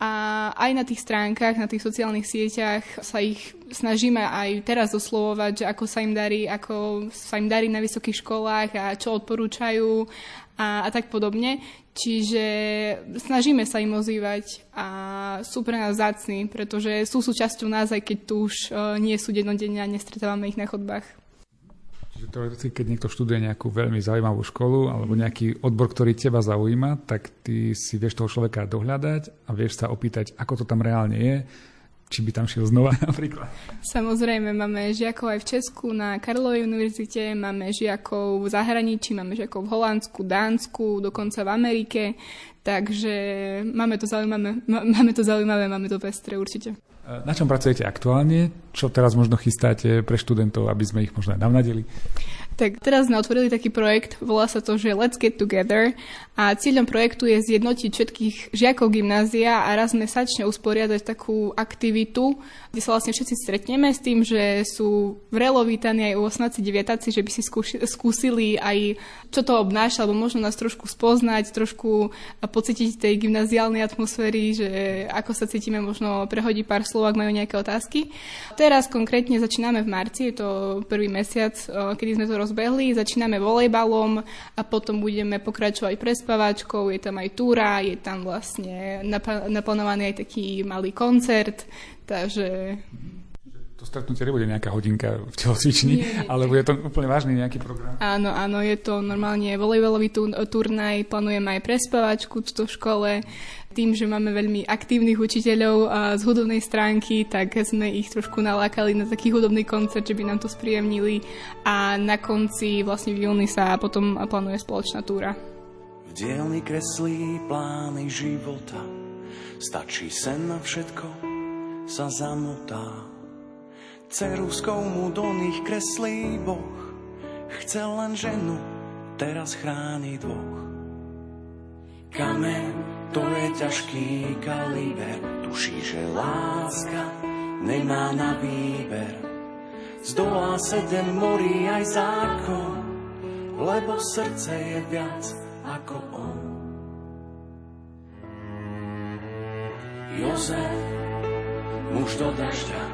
A aj na tých stránkach, na tých sociálnych sieťach sa ich snažíme aj teraz oslovovať, že ako sa im darí, ako sa im darí na vysokých školách a čo odporúčajú a, a tak podobne. Čiže snažíme sa im ozývať a sú pre nás zácni, pretože sú súčasťou nás, aj keď tu už uh, nie sú dennodenne a nestretávame ich na chodbách. Čiže teoreticky, keď niekto študuje nejakú veľmi zaujímavú školu alebo nejaký odbor, ktorý teba zaujíma, tak ty si vieš toho človeka dohľadať a vieš sa opýtať, ako to tam reálne je, či by tam šiel znova napríklad? Samozrejme, máme žiakov aj v Česku na Karlovej univerzite, máme žiakov v zahraničí, máme žiakov v Holandsku, Dánsku, dokonca v Amerike, takže máme to zaujímavé, máme to zaujímavé, máme to pestre určite. Na čom pracujete aktuálne? Čo teraz možno chystáte pre študentov, aby sme ich možno aj navnadili? Tak teraz sme otvorili taký projekt, volá sa to, že Let's Get Together a cieľom projektu je zjednotiť všetkých žiakov gymnázia a raz mesačne usporiadať takú aktivitu, kde sa vlastne všetci stretneme s tým, že sú vrelo vítaní aj 8 deviatáci, že by si skúsili aj čo to obnáša, alebo možno nás trošku spoznať, trošku pocítiť tej gymnáziálnej atmosféry, že ako sa cítime, možno prehodí pár slov, ak majú nejaké otázky. Teraz konkrétne začíname v marci, je to prvý mesiac, kedy sme to rozbehli. Začíname volejbalom a potom budeme pokračovať prespavačkou. Je tam aj túra, je tam vlastne naplánovaný aj taký malý koncert. Takže to stretnutie nebude nejaká hodinka v telocvični, ale bude to úplne vážny nejaký program. Áno, áno, je to normálne volejbalový turnaj, plánujeme aj prespavačku v škole. Tým, že máme veľmi aktívnych učiteľov z hudobnej stránky, tak sme ich trošku nalákali na taký hudobný koncert, že by nám to spríjemnili a na konci vlastne v júni sa potom plánuje spoločná túra. V dielni kreslí plány života, stačí sen na všetko, sa zamotá Ceruskou mu do nich kreslí Boh. Chcel len ženu, teraz chráni dvoch. Kamen, to je ťažký kaliber, tuší, že láska nemá na výber. Zdolá sedem morí aj zákon, lebo srdce je viac ako on. Jozef, muž do dažďa,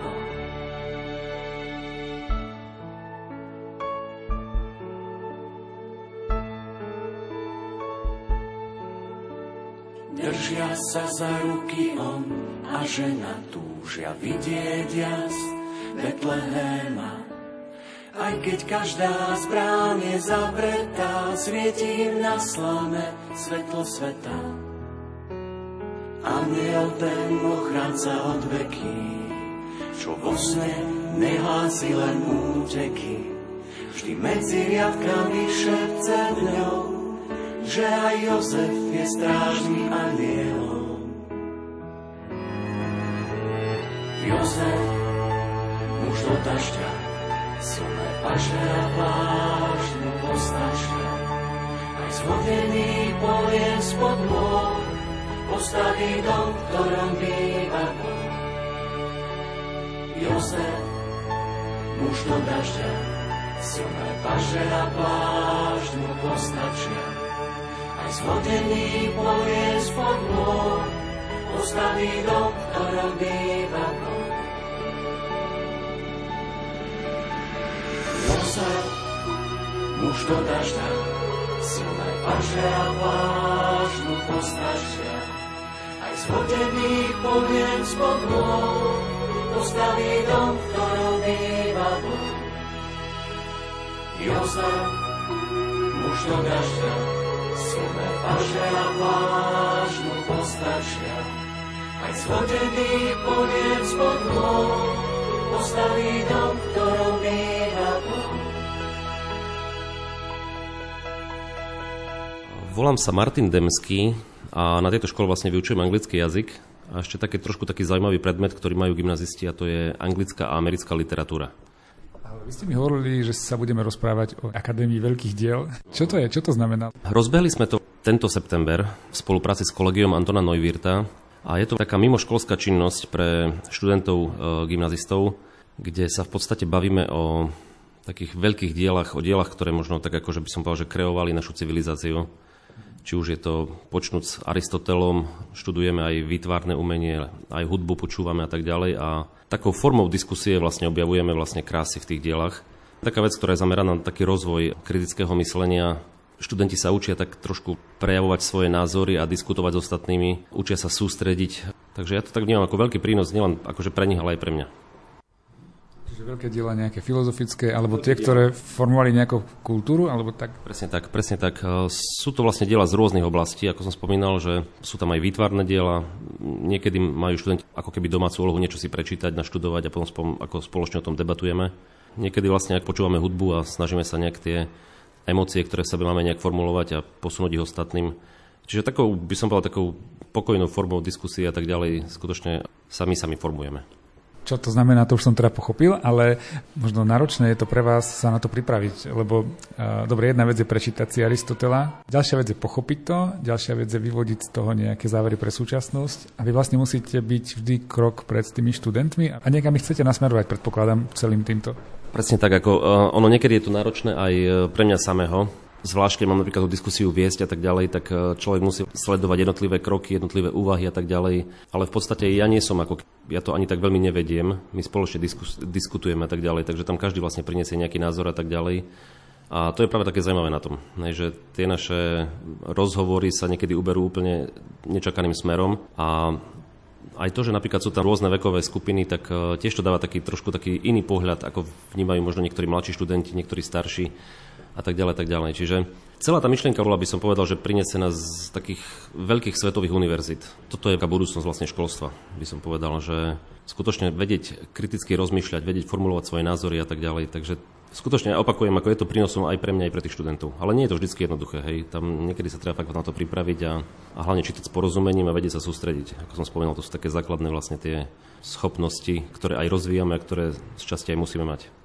Boh. Držia sa za ruky on a žena túžia vidieť jas Betlehema. Aj keď každá z brán je zavretá, svieti im na slame svetlo sveta. Aniel ten ochránca od veky, čo vo sne nehlási len úteky. Vždy medzi riadkami šepce dňou, že aj Jozef je strážny anielom. Jozef, muž do dažďa, silné paše a plášť mu postačia. Aj zhodený polien spod môj, postaví dom, v ktorom býva. Jozef, muž do dažďa, silné paše a plášť zhodený polien spod môj, postaví dom, v ktorom býva Boh. Jozef, muž do dažďa, silné paše a plášť mu postačia. Aj zhodený polien spod môj, postaví dom, v ktorom býva Boh. Jozef, muž do dažďa, silné paše a plášť mu postačia. Aj zhodený polien spod môj, postaví dom, ktorom býva. Volám sa Martin Demský a na tejto škole vlastne vyučujem anglický jazyk a ešte taký trošku taký zaujímavý predmet, ktorý majú gymnazisti a to je anglická a americká literatúra. Ale vy ste mi hovorili, že sa budeme rozprávať o Akadémii veľkých diel. Čo to je? Čo to znamená? Rozbehli sme to tento september v spolupráci s kolegiom Antona Neuwirta a je to taká mimoškolská činnosť pre študentov e, gymnazistov, kde sa v podstate bavíme o takých veľkých dielach, o dielach, ktoré možno tak ako, že by som povedal, že kreovali našu civilizáciu či už je to počnúť s Aristotelom, študujeme aj výtvarné umenie, aj hudbu počúvame a tak ďalej a takou formou diskusie vlastne objavujeme vlastne krásy v tých dielach. Taká vec, ktorá je zameraná na taký rozvoj kritického myslenia. Študenti sa učia tak trošku prejavovať svoje názory a diskutovať s ostatnými, učia sa sústrediť. Takže ja to tak vnímam ako veľký prínos nielen akože pre nich, ale aj pre mňa. Čiže veľké diela nejaké filozofické, alebo tie, ktoré formovali nejakú kultúru, alebo tak? Presne tak, presne tak. E, sú to vlastne diela z rôznych oblastí, ako som spomínal, že sú tam aj výtvarné diela. Niekedy majú študenti ako keby domácu úlohu niečo si prečítať, naštudovať a potom spom- ako spoločne o tom debatujeme. Niekedy vlastne, ak počúvame hudbu a snažíme sa nejak tie emócie, ktoré sebe máme nejak formulovať a posunúť ich ostatným. Čiže takou, by som povedal, takou pokojnou formou diskusie a tak ďalej, skutočne sami sami formujeme. Čo to znamená, to už som teda pochopil, ale možno náročné je to pre vás sa na to pripraviť, lebo uh, dobre, jedna vec je prečítať si Aristotela, ďalšia vec je pochopiť to, ďalšia vec je vyvodiť z toho nejaké závery pre súčasnosť a vy vlastne musíte byť vždy krok pred tými študentmi a niekam ich chcete nasmerovať, predpokladám, celým týmto. Presne tak, ako uh, ono niekedy je to náročné aj pre mňa samého, zvlášť keď mám napríklad tú diskusiu viesť a tak ďalej, tak e, človek musí sledovať jednotlivé kroky, jednotlivé úvahy a tak ďalej. Ale v podstate ja nie som ako, ja to ani tak veľmi nevediem, my spoločne diskus, diskutujeme a tak ďalej, takže tam každý vlastne priniesie nejaký názor a tak ďalej. A to je práve také zaujímavé na tom, že tie naše rozhovory sa niekedy uberú úplne nečakaným smerom a aj to, že napríklad sú tam rôzne vekové skupiny, tak e, tiež to dáva taký trošku taký iný pohľad, ako vnímajú možno niektorí mladší študenti, niektorí starší a tak ďalej, tak ďalej. Čiže celá tá myšlienka bola, by som povedal, že prinesená z takých veľkých svetových univerzít. Toto je budúcnosť vlastne školstva, by som povedal, že skutočne vedieť kriticky rozmýšľať, vedieť formulovať svoje názory a tak ďalej. Takže skutočne opakujem, ako je to prínosom aj pre mňa, aj pre tých študentov. Ale nie je to vždy jednoduché. Hej. Tam niekedy sa treba fakt na to pripraviť a, a hlavne čítať s porozumením a vedieť sa sústrediť. Ako som spomínal, to sú také základné vlastne tie schopnosti, ktoré aj rozvíjame a ktoré z časti aj musíme mať.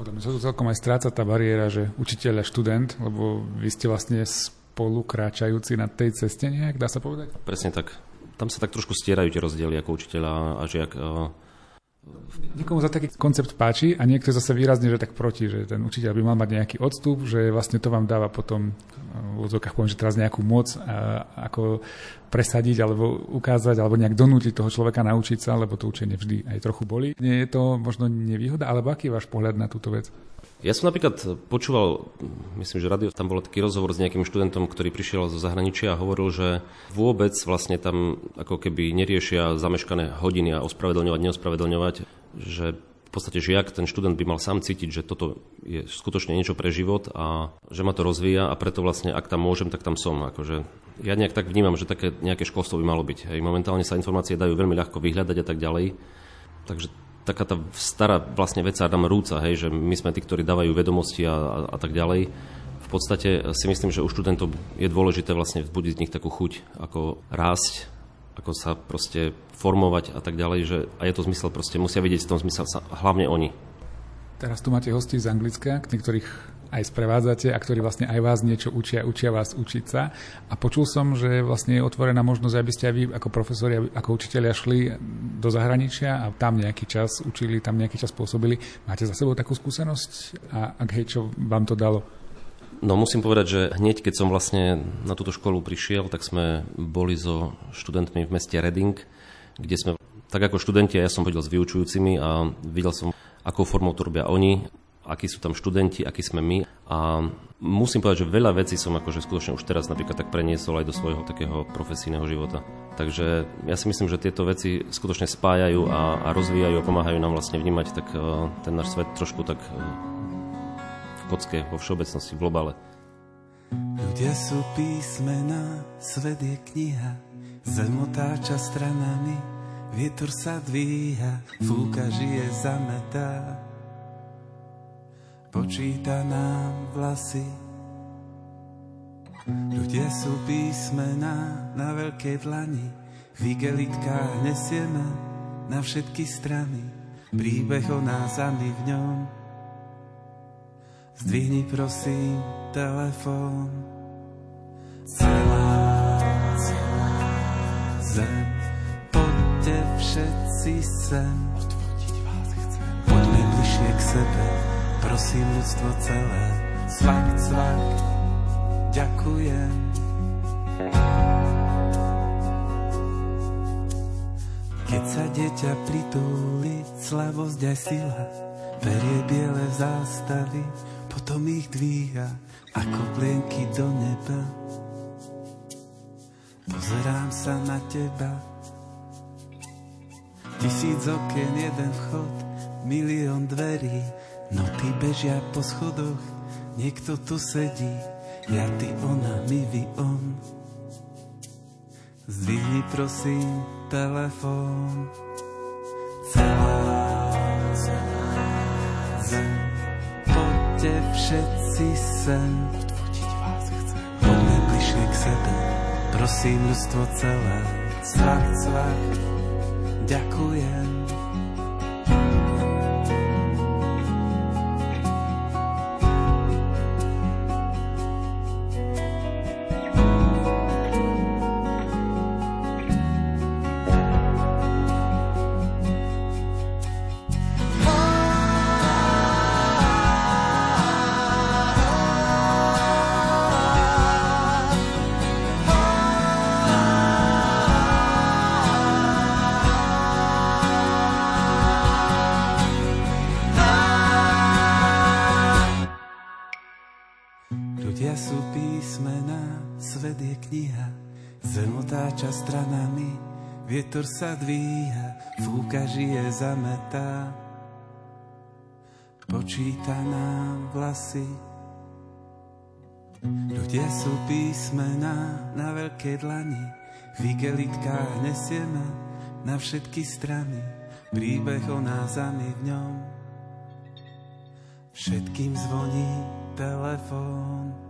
Podľa mňa sa tu celkom aj stráca tá bariéra, že učiteľ a študent, lebo vy ste vlastne spolu kráčajúci na tej ceste nejak, dá sa povedať? Presne tak. Tam sa tak trošku stierajú tie rozdiely ako učiteľ a žiak. Niekomu za taký koncept páči a niekto zase výrazne, že tak proti, že ten učiteľ by mal mať nejaký odstup, že vlastne to vám dáva potom v odzokách poviem, že teraz nejakú moc a, ako presadiť alebo ukázať alebo nejak donútiť toho človeka naučiť sa, lebo to učenie vždy aj trochu boli. Nie je to možno nevýhoda, alebo aký je váš pohľad na túto vec? Ja som napríklad počúval, myslím, že radio, tam bol taký rozhovor s nejakým študentom, ktorý prišiel zo zahraničia a hovoril, že vôbec vlastne tam ako keby neriešia zameškané hodiny a ospravedlňovať, neospravedlňovať, že v podstate žiak, ten študent by mal sám cítiť, že toto je skutočne niečo pre život a že ma to rozvíja a preto vlastne, ak tam môžem, tak tam som. Akože ja nejak tak vnímam, že také nejaké školstvo by malo byť. Hej. Momentálne sa informácie dajú veľmi ľahko vyhľadať a tak ďalej. Takže taká tá stará vlastne vec Adam Rúca, hej, že my sme tí, ktorí dávajú vedomosti a, a, a tak ďalej. V podstate si myslím, že u študentov je dôležité vlastne vzbudiť z nich takú chuť, ako rásť, ako sa proste formovať a tak ďalej, že a je to zmysel, proste musia vidieť v tom zmysel sa, hlavne oni. Teraz tu máte hosti z Anglicka, niektorých aj sprevádzate a ktorí vlastne aj vás niečo učia, učia vás učiť sa. A počul som, že vlastne je otvorená možnosť, aby ste aj vy ako profesori, ako učiteľia šli do zahraničia a tam nejaký čas učili, tam nejaký čas pôsobili. Máte za sebou takú skúsenosť? A ak hej, čo vám to dalo? No musím povedať, že hneď keď som vlastne na túto školu prišiel, tak sme boli so študentmi v meste Reading, kde sme, tak ako študenti, ja som chodil s vyučujúcimi a videl som, akou formou to robia oni akí sú tam študenti, akí sme my. A musím povedať, že veľa vecí som akože skutočne už teraz napríklad tak preniesol aj do svojho takého profesijného života. Takže ja si myslím, že tieto veci skutočne spájajú a, a rozvíjajú a pomáhajú nám vlastne vnímať tak uh, ten náš svet trošku tak uh, v kocke, vo všeobecnosti, v globále. Ľudia sú písmena, svet je kniha, zem otáča stranami, vietor sa dvíha, fúka žije zametá počíta nám vlasy. Ľudia sú písmená na veľkej dlani, v igelitkách nesieme na všetky strany, príbeh o nás a my v ňom. Zdvihni prosím telefón. Celá, celá zem, poďte všetci sem. Odvodiť vás chcem. Poďme bližšie k sebe, prosím ľudstvo celé, svak, svak, ďakujem. Keď sa dieťa pritúli, slavosť aj sila, berie biele zástavy, potom ich dvíha, ako plienky do neba. Pozerám sa na teba, tisíc okien, jeden vchod, milión dverí, Noty bežia po schodoch, niekto tu sedí, ja, ty, ona, my, vy, on. Zdvihni prosím telefón. Celá, zem, poďte všetci sem. Odvodiť vás chcem. Poďme bližšie k sebe, prosím ľudstvo celé. Cvak, cvak, ďakujem. Vietor sa dvíha, fúka žije zametá. Počíta nám vlasy. Ľudia sú písmená na veľkej dlani, v igelitkách nesieme na všetky strany, príbeh o nás a my v ňom. Všetkým zvoní telefón.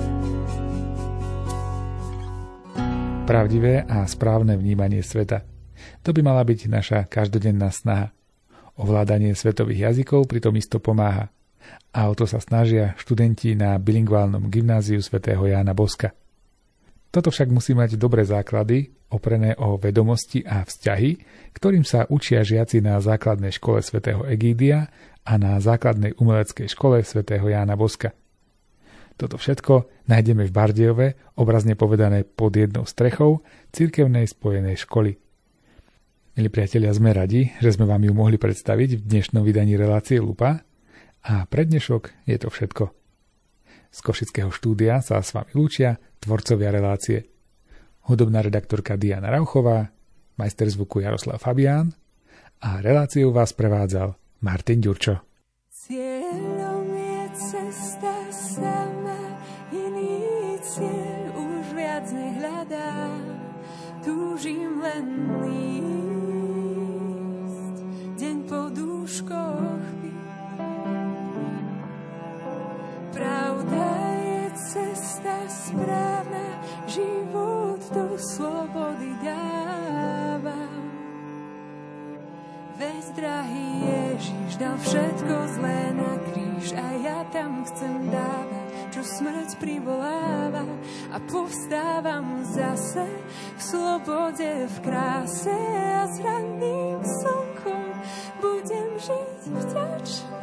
Pravdivé a správne vnímanie sveta. To by mala byť naša každodenná snaha. Ovládanie svetových jazykov pritom isto pomáha. A o to sa snažia študenti na bilingválnom gymnáziu svätého Jána Boska. Toto však musí mať dobré základy, oprené o vedomosti a vzťahy, ktorým sa učia žiaci na základnej škole svätého Egídia a na základnej umeleckej škole svätého Jána Boska. Toto všetko nájdeme v Bardejove, obrazne povedané pod jednou strechou cirkevnej spojenej školy. Milí priatelia, sme radi, že sme vám ju mohli predstaviť v dnešnom vydaní relácie Lupa a pre dnešok je to všetko. Z Košického štúdia sa s vami lúčia tvorcovia relácie. Hudobná redaktorka Diana Rauchová, majster zvuku Jaroslav Fabián a reláciu vás prevádzal Martin Ďurčo. Cieľom drahý Ježiš dal všetko zlé na kríž a ja tam chcem dávať, čo smrť privoláva a povstávam zase v slobode, v kráse a s ranným slnkom budem žiť vďačný.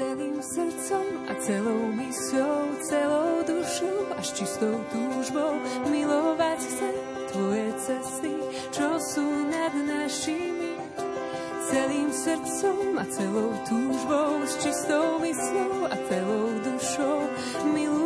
celým srdcom a celou mysľou, celou dušou až čistou túžbou milovať chcem tvoje cesty, čo sú nad našimi. Celým srdcom a celou túžbou, s čistou mysľou a celou dušou. Milujem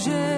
som